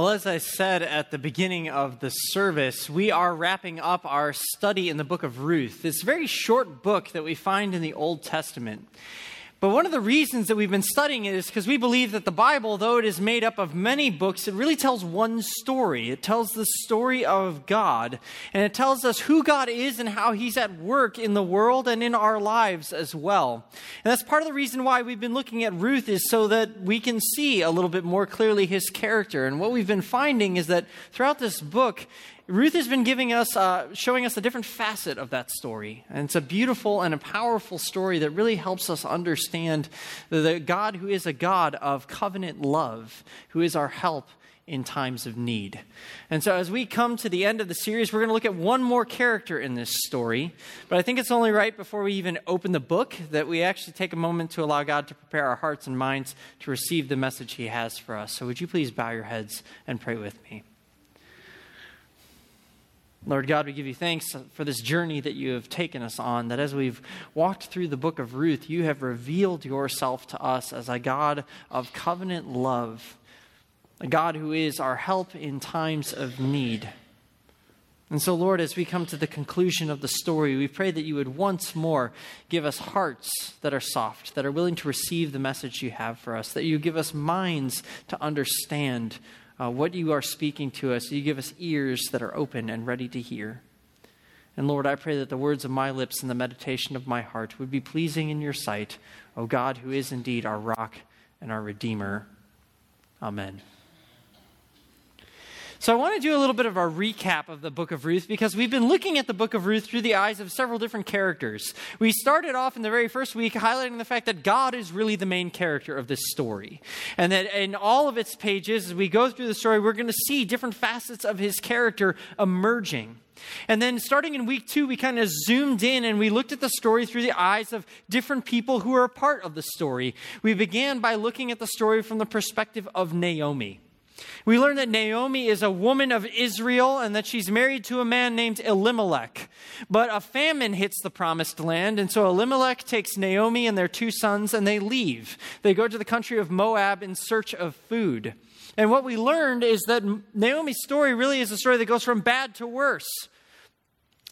Well, as I said at the beginning of the service, we are wrapping up our study in the book of Ruth, this very short book that we find in the Old Testament. But one of the reasons that we've been studying it is because we believe that the Bible, though it is made up of many books, it really tells one story. It tells the story of God, and it tells us who God is and how He's at work in the world and in our lives as well. And that's part of the reason why we've been looking at Ruth, is so that we can see a little bit more clearly His character. And what we've been finding is that throughout this book, Ruth has been giving us, uh, showing us a different facet of that story. And it's a beautiful and a powerful story that really helps us understand the God who is a God of covenant love, who is our help in times of need. And so, as we come to the end of the series, we're going to look at one more character in this story. But I think it's only right before we even open the book that we actually take a moment to allow God to prepare our hearts and minds to receive the message He has for us. So, would you please bow your heads and pray with me? Lord God, we give you thanks for this journey that you have taken us on, that as we've walked through the book of Ruth, you have revealed yourself to us as a God of covenant love, a God who is our help in times of need. And so, Lord, as we come to the conclusion of the story, we pray that you would once more give us hearts that are soft, that are willing to receive the message you have for us, that you give us minds to understand uh, what you are speaking to us. You give us ears that are open and ready to hear. And Lord, I pray that the words of my lips and the meditation of my heart would be pleasing in your sight, O God, who is indeed our rock and our Redeemer. Amen. So, I want to do a little bit of a recap of the book of Ruth because we've been looking at the book of Ruth through the eyes of several different characters. We started off in the very first week highlighting the fact that God is really the main character of this story. And that in all of its pages, as we go through the story, we're going to see different facets of his character emerging. And then starting in week two, we kind of zoomed in and we looked at the story through the eyes of different people who are a part of the story. We began by looking at the story from the perspective of Naomi. We learn that Naomi is a woman of Israel and that she's married to a man named Elimelech. But a famine hits the promised land, and so Elimelech takes Naomi and their two sons and they leave. They go to the country of Moab in search of food. And what we learned is that Naomi's story really is a story that goes from bad to worse.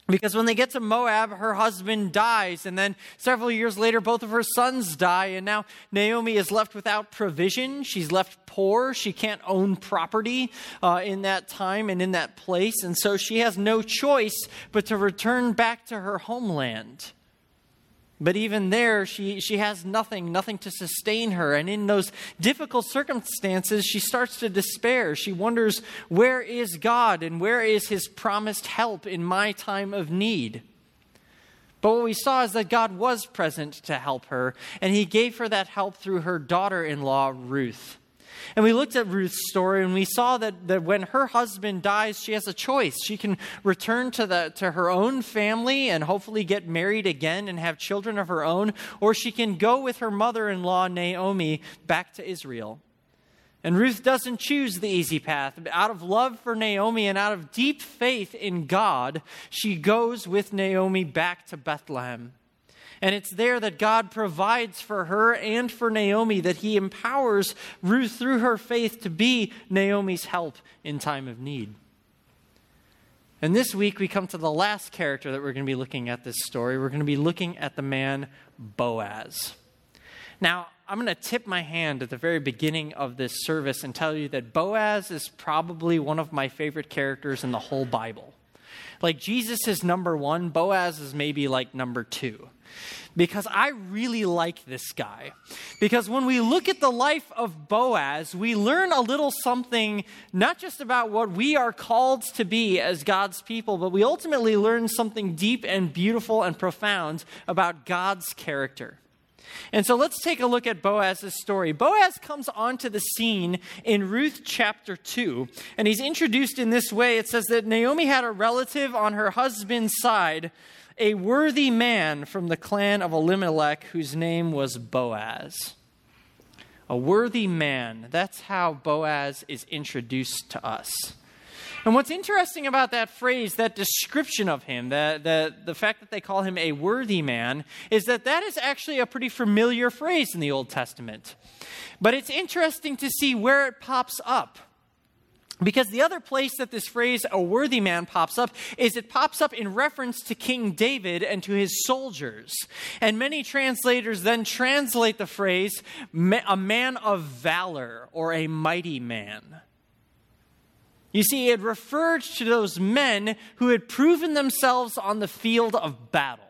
Because when they get to Moab, her husband dies, and then several years later, both of her sons die, and now Naomi is left without provision. She's left poor. She can't own property uh, in that time and in that place, and so she has no choice but to return back to her homeland. But even there, she, she has nothing, nothing to sustain her. And in those difficult circumstances, she starts to despair. She wonders, where is God and where is his promised help in my time of need? But what we saw is that God was present to help her, and he gave her that help through her daughter in law, Ruth. And we looked at Ruth's story and we saw that, that when her husband dies, she has a choice. She can return to, the, to her own family and hopefully get married again and have children of her own, or she can go with her mother in law, Naomi, back to Israel. And Ruth doesn't choose the easy path. Out of love for Naomi and out of deep faith in God, she goes with Naomi back to Bethlehem. And it's there that God provides for her and for Naomi, that he empowers Ruth through her faith to be Naomi's help in time of need. And this week we come to the last character that we're going to be looking at this story. We're going to be looking at the man Boaz. Now, I'm going to tip my hand at the very beginning of this service and tell you that Boaz is probably one of my favorite characters in the whole Bible. Like Jesus is number one, Boaz is maybe like number two because I really like this guy. Because when we look at the life of Boaz, we learn a little something, not just about what we are called to be as God's people, but we ultimately learn something deep and beautiful and profound about God's character. And so let's take a look at Boaz's story. Boaz comes onto the scene in Ruth chapter 2, and he's introduced in this way. It says that Naomi had a relative on her husband's side a worthy man from the clan of Elimelech whose name was Boaz. A worthy man. That's how Boaz is introduced to us. And what's interesting about that phrase, that description of him, the, the, the fact that they call him a worthy man, is that that is actually a pretty familiar phrase in the Old Testament. But it's interesting to see where it pops up. Because the other place that this phrase, a worthy man, pops up is it pops up in reference to King David and to his soldiers. And many translators then translate the phrase, a man of valor or a mighty man. You see, it referred to those men who had proven themselves on the field of battle.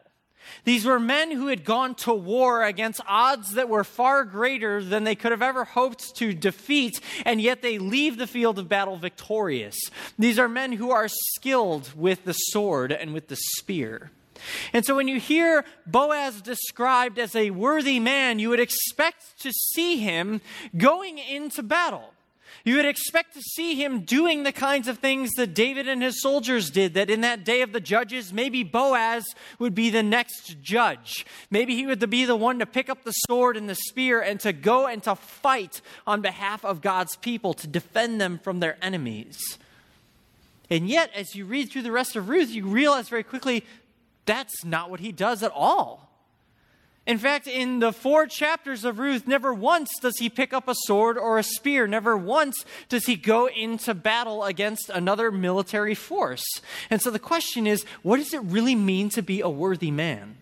These were men who had gone to war against odds that were far greater than they could have ever hoped to defeat, and yet they leave the field of battle victorious. These are men who are skilled with the sword and with the spear. And so when you hear Boaz described as a worthy man, you would expect to see him going into battle. You would expect to see him doing the kinds of things that David and his soldiers did, that in that day of the judges, maybe Boaz would be the next judge. Maybe he would be the one to pick up the sword and the spear and to go and to fight on behalf of God's people, to defend them from their enemies. And yet, as you read through the rest of Ruth, you realize very quickly that's not what he does at all. In fact, in the four chapters of Ruth, never once does he pick up a sword or a spear. Never once does he go into battle against another military force. And so the question is what does it really mean to be a worthy man?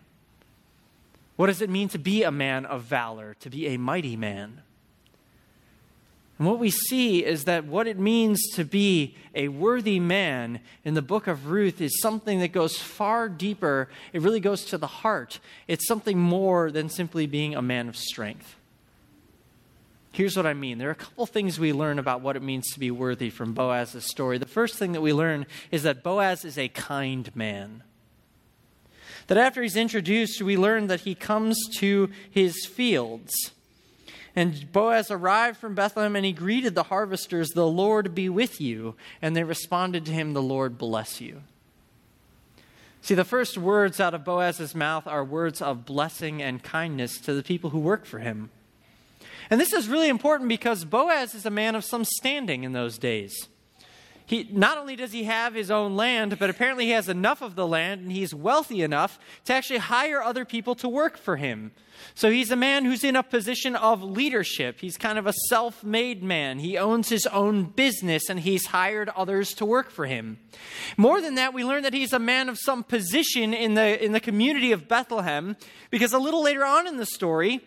What does it mean to be a man of valor, to be a mighty man? And what we see is that what it means to be a worthy man in the book of Ruth is something that goes far deeper. It really goes to the heart. It's something more than simply being a man of strength. Here's what I mean. There are a couple things we learn about what it means to be worthy from Boaz's story. The first thing that we learn is that Boaz is a kind man. That after he's introduced, we learn that he comes to his fields and Boaz arrived from Bethlehem and he greeted the harvesters, The Lord be with you. And they responded to him, The Lord bless you. See, the first words out of Boaz's mouth are words of blessing and kindness to the people who work for him. And this is really important because Boaz is a man of some standing in those days he not only does he have his own land, but apparently he has enough of the land and he's wealthy enough to actually hire other people to work for him. So he's a man who's in a position of leadership. He's kind of a self made man. He owns his own business and he's hired others to work for him. More than that, we learn that he's a man of some position in the, in the community of Bethlehem because a little later on in the story,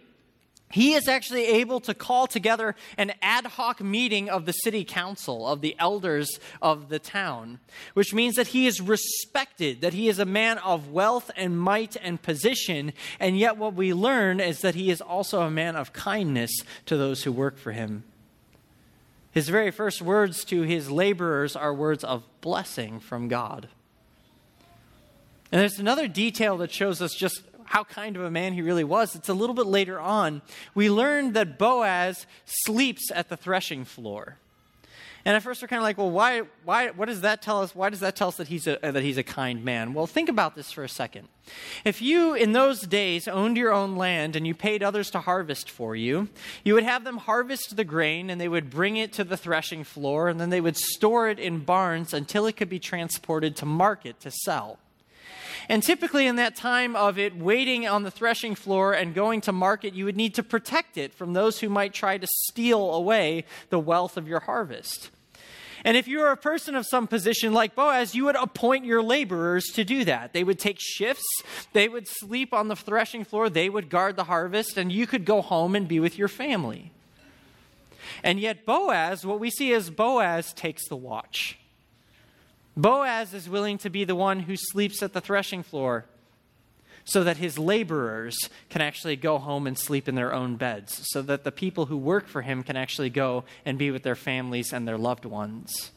he is actually able to call together an ad hoc meeting of the city council, of the elders of the town, which means that he is respected, that he is a man of wealth and might and position, and yet what we learn is that he is also a man of kindness to those who work for him. His very first words to his laborers are words of blessing from God. And there's another detail that shows us just how kind of a man he really was. It's a little bit later on. We learned that Boaz sleeps at the threshing floor. And at first we're kind of like, well, why, why, what does that tell us? Why does that tell us that he's, a, that he's a kind man? Well, think about this for a second. If you, in those days, owned your own land and you paid others to harvest for you, you would have them harvest the grain and they would bring it to the threshing floor and then they would store it in barns until it could be transported to market to sell. And typically, in that time of it waiting on the threshing floor and going to market, you would need to protect it from those who might try to steal away the wealth of your harvest. And if you were a person of some position like Boaz, you would appoint your laborers to do that. They would take shifts, they would sleep on the threshing floor, they would guard the harvest, and you could go home and be with your family. And yet, Boaz, what we see is Boaz takes the watch. Boaz is willing to be the one who sleeps at the threshing floor so that his laborers can actually go home and sleep in their own beds, so that the people who work for him can actually go and be with their families and their loved ones.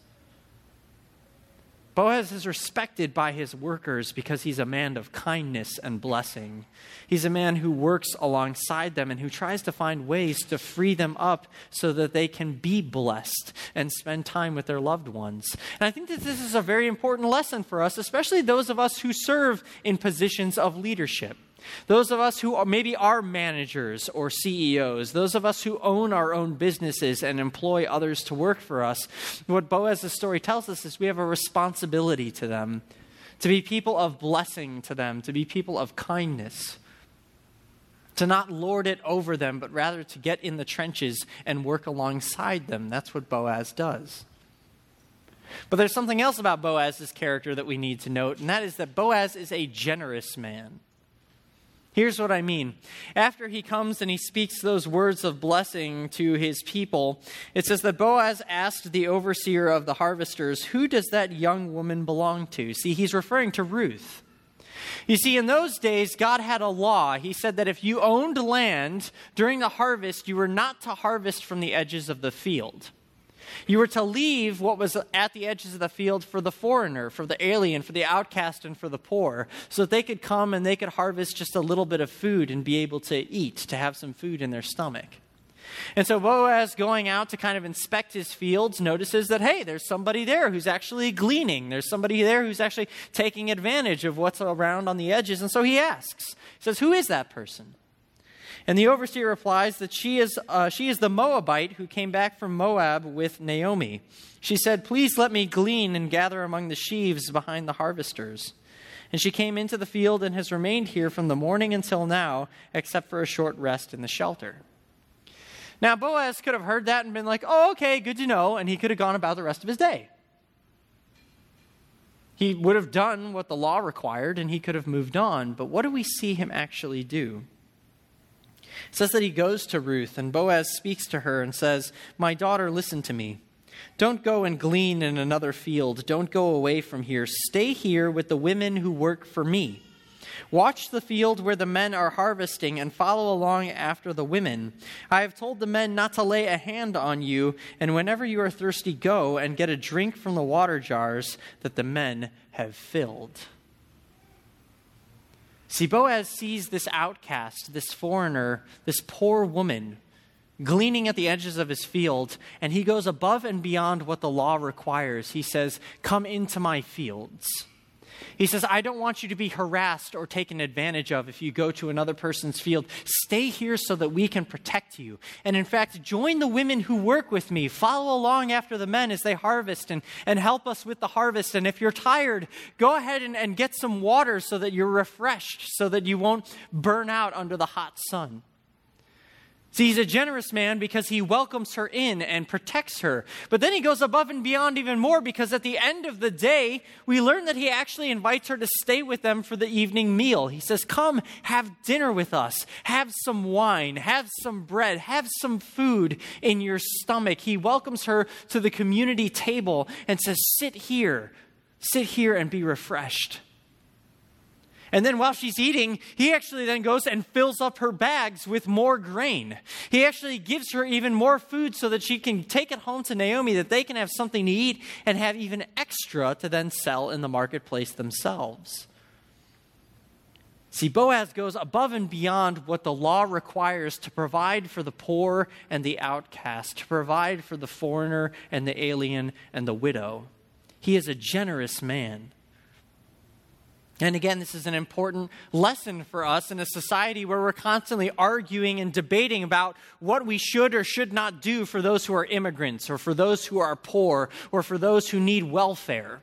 Boaz is respected by his workers because he's a man of kindness and blessing. He's a man who works alongside them and who tries to find ways to free them up so that they can be blessed and spend time with their loved ones. And I think that this is a very important lesson for us, especially those of us who serve in positions of leadership. Those of us who are, maybe are managers or CEOs, those of us who own our own businesses and employ others to work for us, what Boaz's story tells us is we have a responsibility to them, to be people of blessing to them, to be people of kindness, to not lord it over them, but rather to get in the trenches and work alongside them. That's what Boaz does. But there's something else about Boaz's character that we need to note, and that is that Boaz is a generous man. Here's what I mean. After he comes and he speaks those words of blessing to his people, it says that Boaz asked the overseer of the harvesters, Who does that young woman belong to? See, he's referring to Ruth. You see, in those days, God had a law. He said that if you owned land during the harvest, you were not to harvest from the edges of the field. You were to leave what was at the edges of the field for the foreigner, for the alien, for the outcast, and for the poor, so that they could come and they could harvest just a little bit of food and be able to eat, to have some food in their stomach. And so Boaz, going out to kind of inspect his fields, notices that, hey, there's somebody there who's actually gleaning. There's somebody there who's actually taking advantage of what's around on the edges. And so he asks, he says, Who is that person? And the overseer replies that she is, uh, she is the Moabite who came back from Moab with Naomi. She said, Please let me glean and gather among the sheaves behind the harvesters. And she came into the field and has remained here from the morning until now, except for a short rest in the shelter. Now, Boaz could have heard that and been like, oh, okay, good to know, and he could have gone about the rest of his day. He would have done what the law required and he could have moved on. But what do we see him actually do? It says that he goes to Ruth, and Boaz speaks to her and says, My daughter, listen to me. Don't go and glean in another field. Don't go away from here. Stay here with the women who work for me. Watch the field where the men are harvesting and follow along after the women. I have told the men not to lay a hand on you, and whenever you are thirsty, go and get a drink from the water jars that the men have filled. See, Boaz sees this outcast, this foreigner, this poor woman gleaning at the edges of his field, and he goes above and beyond what the law requires. He says, Come into my fields. He says, I don't want you to be harassed or taken advantage of if you go to another person's field. Stay here so that we can protect you. And in fact, join the women who work with me. Follow along after the men as they harvest and, and help us with the harvest. And if you're tired, go ahead and, and get some water so that you're refreshed, so that you won't burn out under the hot sun. See, he's a generous man because he welcomes her in and protects her. But then he goes above and beyond even more because at the end of the day, we learn that he actually invites her to stay with them for the evening meal. He says, Come, have dinner with us, have some wine, have some bread, have some food in your stomach. He welcomes her to the community table and says, Sit here, sit here and be refreshed. And then while she's eating, he actually then goes and fills up her bags with more grain. He actually gives her even more food so that she can take it home to Naomi, that they can have something to eat and have even extra to then sell in the marketplace themselves. See, Boaz goes above and beyond what the law requires to provide for the poor and the outcast, to provide for the foreigner and the alien and the widow. He is a generous man. And again, this is an important lesson for us in a society where we're constantly arguing and debating about what we should or should not do for those who are immigrants, or for those who are poor, or for those who need welfare.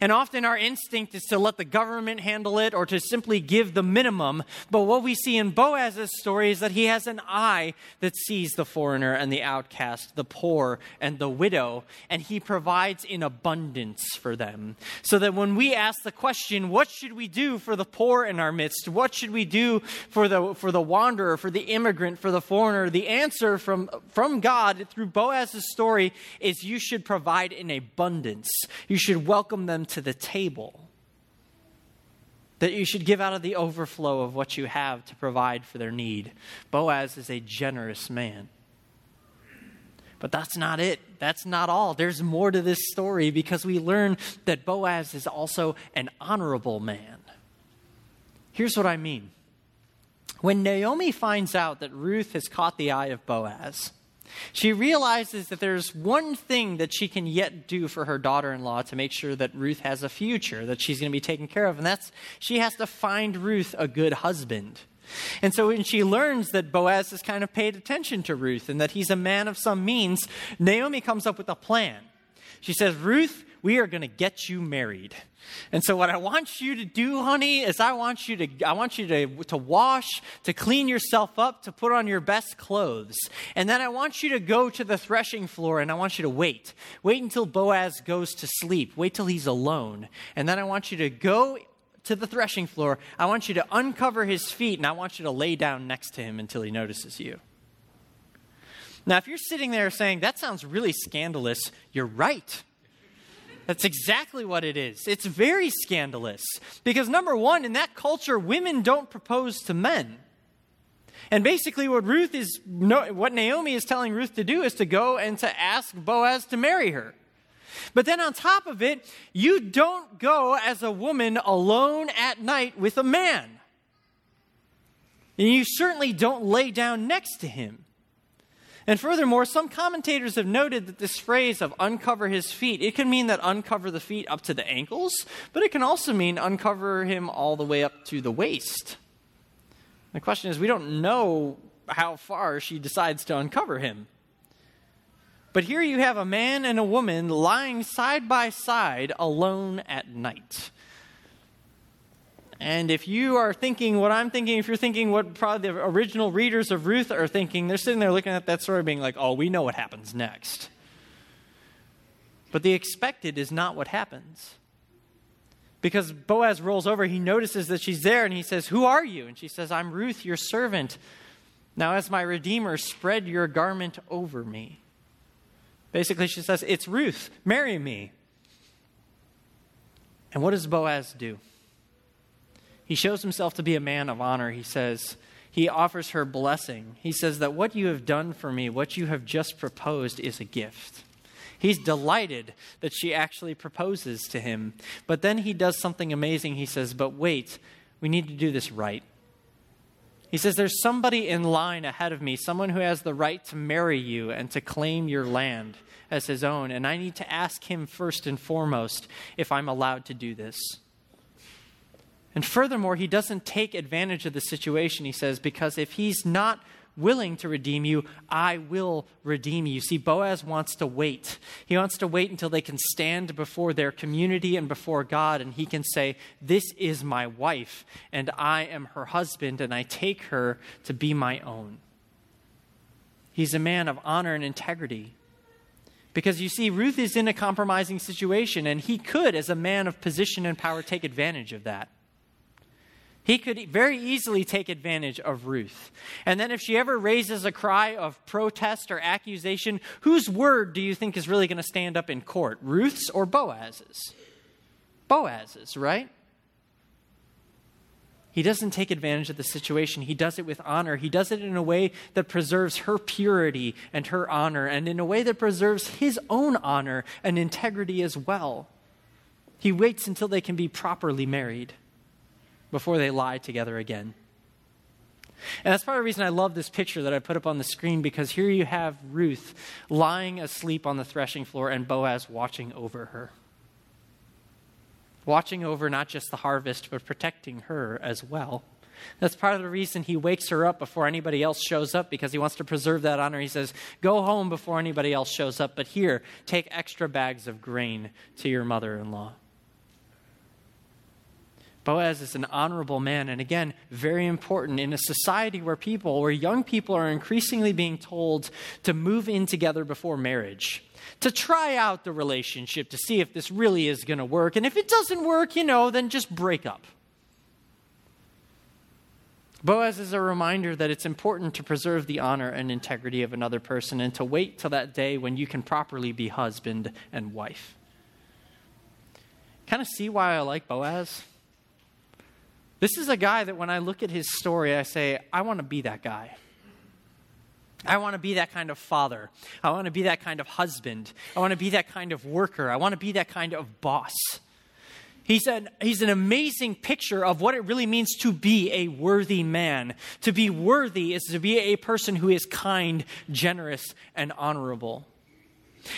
And often our instinct is to let the government handle it or to simply give the minimum. But what we see in Boaz's story is that he has an eye that sees the foreigner and the outcast, the poor and the widow, and he provides in abundance for them. So that when we ask the question, what should we do for the poor in our midst? What should we do for the, for the wanderer, for the immigrant, for the foreigner? The answer from, from God through Boaz's story is you should provide in abundance. You should welcome them them to the table. That you should give out of the overflow of what you have to provide for their need. Boaz is a generous man. But that's not it. That's not all. There's more to this story because we learn that Boaz is also an honorable man. Here's what I mean. When Naomi finds out that Ruth has caught the eye of Boaz, she realizes that there's one thing that she can yet do for her daughter in law to make sure that Ruth has a future, that she's going to be taken care of, and that's she has to find Ruth a good husband. And so when she learns that Boaz has kind of paid attention to Ruth and that he's a man of some means, Naomi comes up with a plan. She says, Ruth, we are going to get you married. And so what I want you to do, honey, is I want you to I want you to, to wash, to clean yourself up, to put on your best clothes. And then I want you to go to the threshing floor and I want you to wait. Wait until Boaz goes to sleep. Wait till he's alone. And then I want you to go to the threshing floor. I want you to uncover his feet and I want you to lay down next to him until he notices you. Now, if you're sitting there saying, that sounds really scandalous, you're right. That's exactly what it is. It's very scandalous. Because, number one, in that culture, women don't propose to men. And basically, what Ruth is, what Naomi is telling Ruth to do is to go and to ask Boaz to marry her. But then on top of it, you don't go as a woman alone at night with a man. And you certainly don't lay down next to him. And furthermore, some commentators have noted that this phrase of uncover his feet, it can mean that uncover the feet up to the ankles, but it can also mean uncover him all the way up to the waist. The question is, we don't know how far she decides to uncover him. But here you have a man and a woman lying side by side alone at night. And if you are thinking what I'm thinking, if you're thinking what probably the original readers of Ruth are thinking, they're sitting there looking at that story being like, oh, we know what happens next. But the expected is not what happens. Because Boaz rolls over, he notices that she's there, and he says, Who are you? And she says, I'm Ruth, your servant. Now, as my Redeemer, spread your garment over me. Basically, she says, It's Ruth, marry me. And what does Boaz do? He shows himself to be a man of honor. He says, he offers her blessing. He says that what you have done for me, what you have just proposed, is a gift. He's delighted that she actually proposes to him. But then he does something amazing. He says, But wait, we need to do this right. He says, There's somebody in line ahead of me, someone who has the right to marry you and to claim your land as his own. And I need to ask him first and foremost if I'm allowed to do this. And furthermore, he doesn't take advantage of the situation, he says, because if he's not willing to redeem you, I will redeem you. See, Boaz wants to wait. He wants to wait until they can stand before their community and before God, and he can say, This is my wife, and I am her husband, and I take her to be my own. He's a man of honor and integrity. Because you see, Ruth is in a compromising situation, and he could, as a man of position and power, take advantage of that. He could very easily take advantage of Ruth. And then, if she ever raises a cry of protest or accusation, whose word do you think is really going to stand up in court? Ruth's or Boaz's? Boaz's, right? He doesn't take advantage of the situation. He does it with honor. He does it in a way that preserves her purity and her honor, and in a way that preserves his own honor and integrity as well. He waits until they can be properly married before they lie together again. And that's part of the reason I love this picture that I put up on the screen because here you have Ruth lying asleep on the threshing floor and Boaz watching over her. Watching over not just the harvest, but protecting her as well. That's part of the reason he wakes her up before anybody else shows up because he wants to preserve that honor. He says, Go home before anybody else shows up, but here, take extra bags of grain to your mother in law. Boaz is an honorable man, and again, very important in a society where people, where young people are increasingly being told to move in together before marriage, to try out the relationship to see if this really is going to work. And if it doesn't work, you know, then just break up. Boaz is a reminder that it's important to preserve the honor and integrity of another person and to wait till that day when you can properly be husband and wife. Kind of see why I like Boaz? This is a guy that when I look at his story, I say, I want to be that guy. I want to be that kind of father. I want to be that kind of husband. I want to be that kind of worker. I want to be that kind of boss. He's an, he's an amazing picture of what it really means to be a worthy man. To be worthy is to be a person who is kind, generous, and honorable.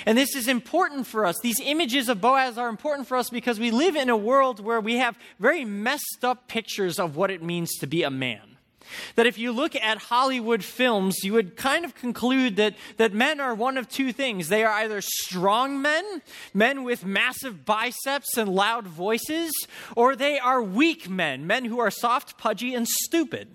And this is important for us. These images of Boaz are important for us because we live in a world where we have very messed up pictures of what it means to be a man. That if you look at Hollywood films, you would kind of conclude that, that men are one of two things. They are either strong men, men with massive biceps and loud voices, or they are weak men, men who are soft, pudgy, and stupid.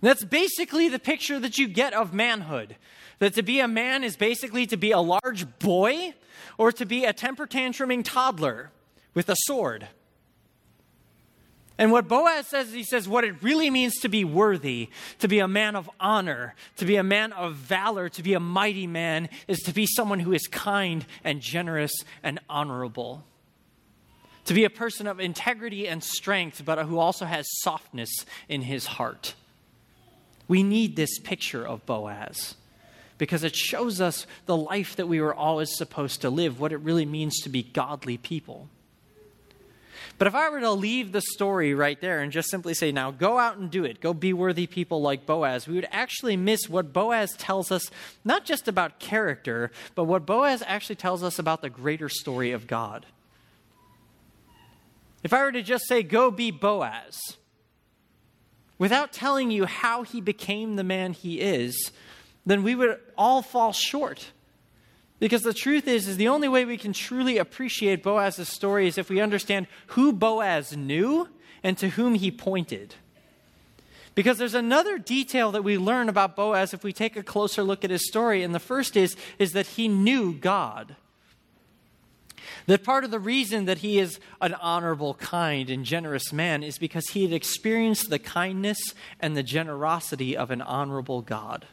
That's basically the picture that you get of manhood. That to be a man is basically to be a large boy or to be a temper tantruming toddler with a sword. And what Boaz says, he says, what it really means to be worthy, to be a man of honor, to be a man of valor, to be a mighty man, is to be someone who is kind and generous and honorable. To be a person of integrity and strength, but who also has softness in his heart. We need this picture of Boaz because it shows us the life that we were always supposed to live, what it really means to be godly people. But if I were to leave the story right there and just simply say, now go out and do it, go be worthy people like Boaz, we would actually miss what Boaz tells us, not just about character, but what Boaz actually tells us about the greater story of God. If I were to just say, go be Boaz, without telling you how he became the man he is, then we would all fall short. Because the truth is, is the only way we can truly appreciate Boaz's story is if we understand who Boaz knew and to whom he pointed. Because there's another detail that we learn about Boaz if we take a closer look at his story. And the first is, is that he knew God. That part of the reason that he is an honorable, kind, and generous man is because he had experienced the kindness and the generosity of an honorable God.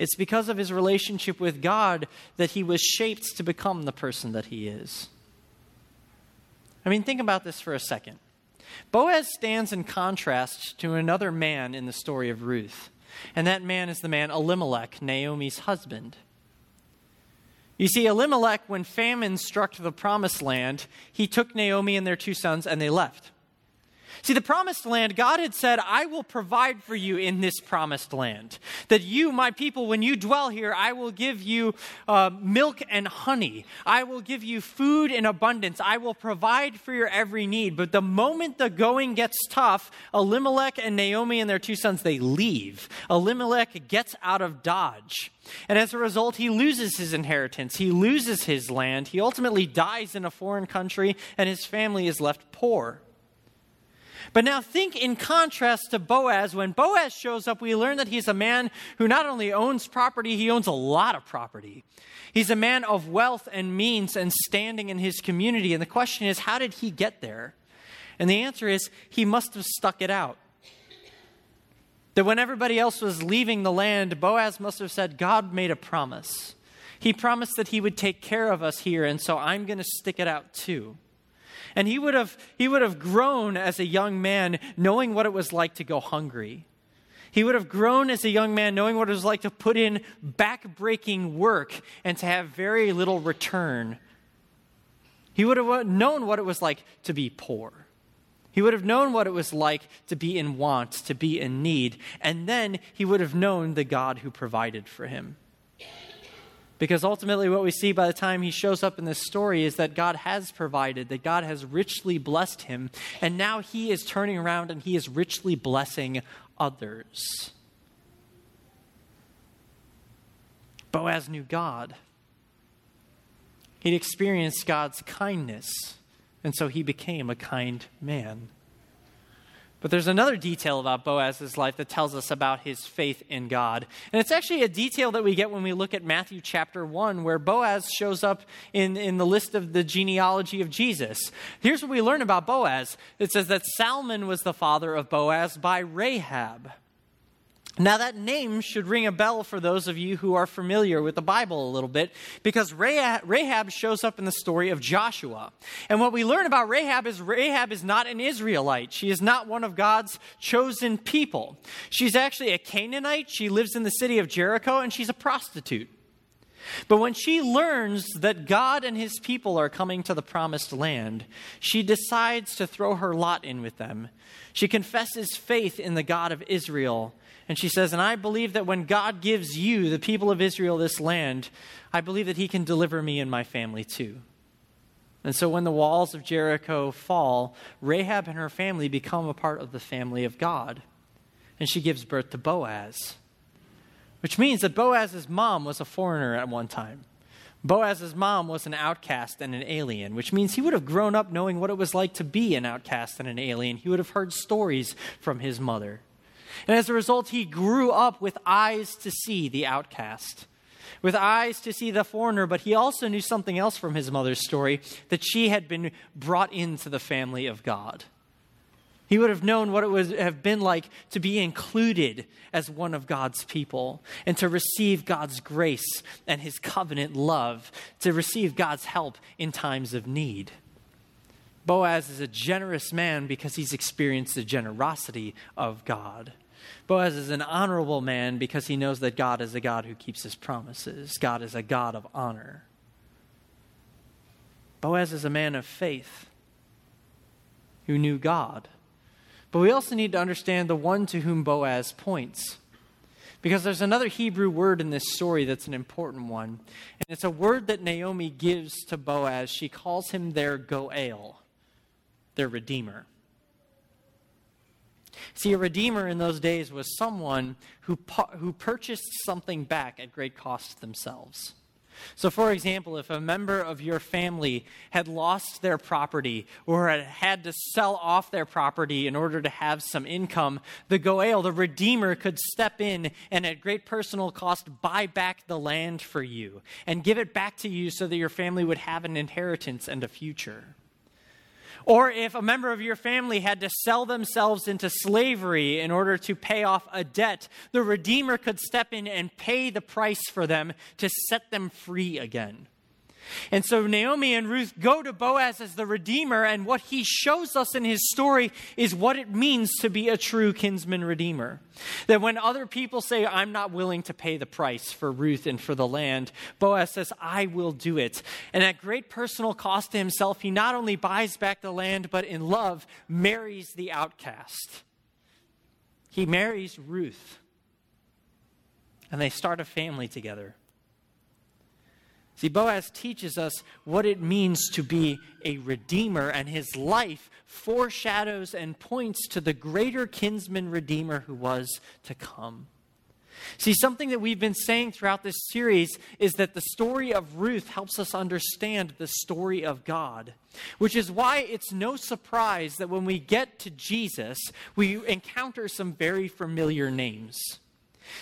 It's because of his relationship with God that he was shaped to become the person that he is. I mean, think about this for a second. Boaz stands in contrast to another man in the story of Ruth, and that man is the man Elimelech, Naomi's husband. You see, Elimelech, when famine struck the promised land, he took Naomi and their two sons and they left. See, the promised land, God had said, I will provide for you in this promised land. That you, my people, when you dwell here, I will give you uh, milk and honey. I will give you food in abundance. I will provide for your every need. But the moment the going gets tough, Elimelech and Naomi and their two sons, they leave. Elimelech gets out of Dodge. And as a result, he loses his inheritance. He loses his land. He ultimately dies in a foreign country, and his family is left poor. But now think in contrast to Boaz. When Boaz shows up, we learn that he's a man who not only owns property, he owns a lot of property. He's a man of wealth and means and standing in his community. And the question is, how did he get there? And the answer is, he must have stuck it out. That when everybody else was leaving the land, Boaz must have said, God made a promise. He promised that he would take care of us here, and so I'm going to stick it out too. And he would have, he would have grown as a young man knowing what it was like to go hungry. He would have grown as a young man knowing what it was like to put in back-breaking work and to have very little return. He would have known what it was like to be poor. He would have known what it was like to be in want, to be in need, and then he would have known the God who provided for him. Because ultimately, what we see by the time he shows up in this story is that God has provided, that God has richly blessed him, and now he is turning around and he is richly blessing others. Boaz knew God. He'd experienced God's kindness, and so he became a kind man. But there's another detail about Boaz's life that tells us about his faith in God. And it's actually a detail that we get when we look at Matthew chapter 1, where Boaz shows up in, in the list of the genealogy of Jesus. Here's what we learn about Boaz it says that Salmon was the father of Boaz by Rahab. Now, that name should ring a bell for those of you who are familiar with the Bible a little bit, because Rahab shows up in the story of Joshua. And what we learn about Rahab is Rahab is not an Israelite. She is not one of God's chosen people. She's actually a Canaanite. She lives in the city of Jericho, and she's a prostitute. But when she learns that God and his people are coming to the promised land, she decides to throw her lot in with them. She confesses faith in the God of Israel and she says, And I believe that when God gives you, the people of Israel, this land, I believe that he can deliver me and my family too. And so when the walls of Jericho fall, Rahab and her family become a part of the family of God. and she gives birth to Boaz, which means that Boaz's mom was a foreigner at one time. Boaz's mom was an outcast and an alien, which means he would have grown up knowing what it was like to be an outcast and an alien. He would have heard stories from his mother. And as a result, he grew up with eyes to see the outcast, with eyes to see the foreigner, but he also knew something else from his mother's story that she had been brought into the family of God. He would have known what it would have been like to be included as one of God's people and to receive God's grace and his covenant love, to receive God's help in times of need. Boaz is a generous man because he's experienced the generosity of God. Boaz is an honorable man because he knows that God is a God who keeps his promises. God is a God of honor. Boaz is a man of faith who knew God but we also need to understand the one to whom Boaz points. Because there's another Hebrew word in this story that's an important one. And it's a word that Naomi gives to Boaz. She calls him their Goel, their Redeemer. See, a Redeemer in those days was someone who, who purchased something back at great cost themselves. So, for example, if a member of your family had lost their property or had had to sell off their property in order to have some income, the Goel, the Redeemer, could step in and at great personal cost buy back the land for you and give it back to you so that your family would have an inheritance and a future. Or if a member of your family had to sell themselves into slavery in order to pay off a debt, the Redeemer could step in and pay the price for them to set them free again. And so Naomi and Ruth go to Boaz as the Redeemer, and what he shows us in his story is what it means to be a true kinsman Redeemer. That when other people say, I'm not willing to pay the price for Ruth and for the land, Boaz says, I will do it. And at great personal cost to himself, he not only buys back the land, but in love marries the outcast. He marries Ruth, and they start a family together. See, Boaz teaches us what it means to be a redeemer, and his life foreshadows and points to the greater kinsman redeemer who was to come. See, something that we've been saying throughout this series is that the story of Ruth helps us understand the story of God, which is why it's no surprise that when we get to Jesus, we encounter some very familiar names.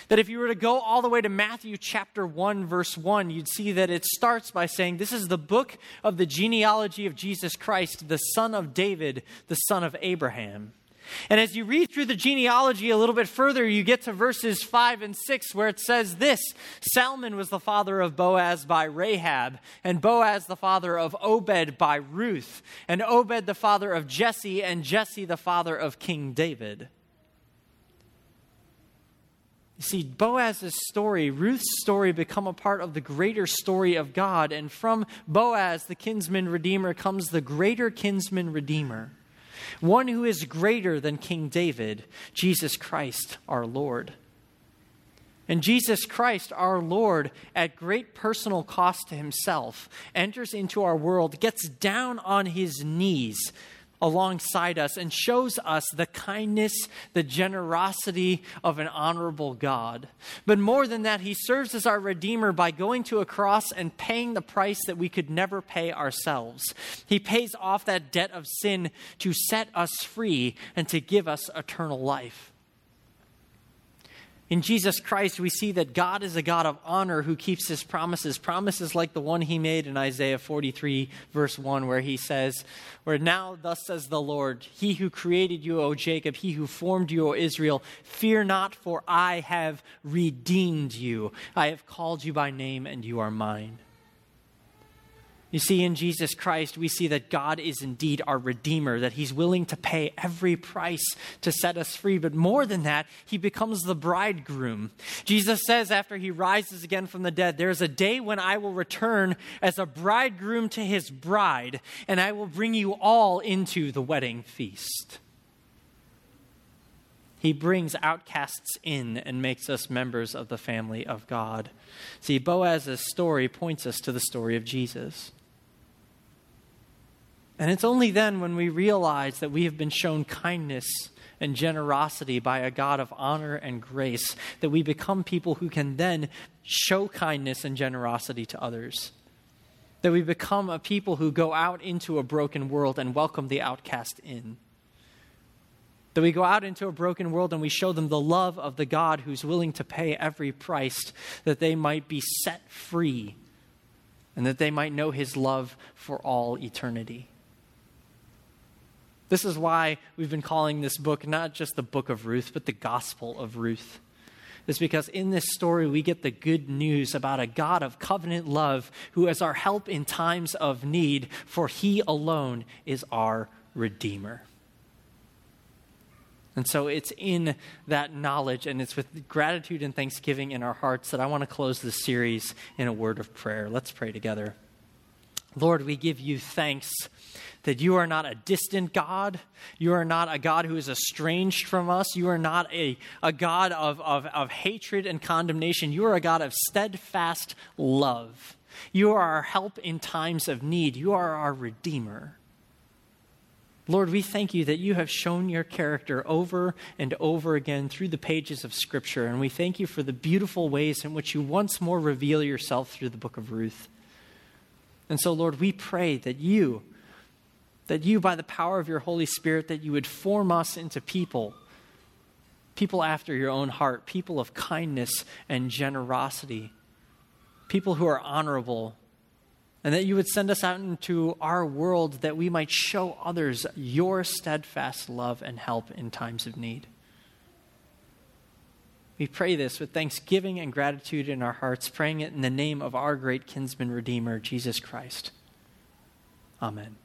That if you were to go all the way to Matthew chapter 1, verse 1, you'd see that it starts by saying, This is the book of the genealogy of Jesus Christ, the son of David, the son of Abraham. And as you read through the genealogy a little bit further, you get to verses 5 and 6 where it says this Salmon was the father of Boaz by Rahab, and Boaz the father of Obed by Ruth, and Obed the father of Jesse, and Jesse the father of King David. You see, Boaz's story, Ruth's story, become a part of the greater story of God. And from Boaz, the kinsman redeemer, comes the greater kinsman redeemer, one who is greater than King David, Jesus Christ, our Lord. And Jesus Christ, our Lord, at great personal cost to himself, enters into our world, gets down on his knees alongside us and shows us the kindness, the generosity of an honorable God. But more than that, he serves as our Redeemer by going to a cross and paying the price that we could never pay ourselves. He pays off that debt of sin to set us free and to give us eternal life. In Jesus Christ, we see that God is a God of honor who keeps his promises, promises like the one he made in Isaiah 43, verse 1, where he says, Where now thus says the Lord, He who created you, O Jacob, he who formed you, O Israel, fear not, for I have redeemed you. I have called you by name, and you are mine. You see, in Jesus Christ, we see that God is indeed our Redeemer, that He's willing to pay every price to set us free. But more than that, He becomes the bridegroom. Jesus says after He rises again from the dead, There is a day when I will return as a bridegroom to His bride, and I will bring you all into the wedding feast. He brings outcasts in and makes us members of the family of God. See, Boaz's story points us to the story of Jesus. And it's only then when we realize that we have been shown kindness and generosity by a God of honor and grace, that we become people who can then show kindness and generosity to others. That we become a people who go out into a broken world and welcome the outcast in. That we go out into a broken world and we show them the love of the God who's willing to pay every price that they might be set free and that they might know his love for all eternity. This is why we've been calling this book not just the book of Ruth, but the gospel of Ruth. Is because in this story we get the good news about a God of covenant love who is our help in times of need, for he alone is our Redeemer. And so it's in that knowledge and it's with gratitude and thanksgiving in our hearts that I want to close this series in a word of prayer. Let's pray together. Lord, we give you thanks that you are not a distant God. You are not a God who is estranged from us. You are not a, a God of, of, of hatred and condemnation. You are a God of steadfast love. You are our help in times of need. You are our Redeemer. Lord, we thank you that you have shown your character over and over again through the pages of Scripture, and we thank you for the beautiful ways in which you once more reveal yourself through the book of Ruth. And so, Lord, we pray that you, that you, by the power of your Holy Spirit, that you would form us into people, people after your own heart, people of kindness and generosity, people who are honorable, and that you would send us out into our world that we might show others your steadfast love and help in times of need. We pray this with thanksgiving and gratitude in our hearts, praying it in the name of our great kinsman redeemer, Jesus Christ. Amen.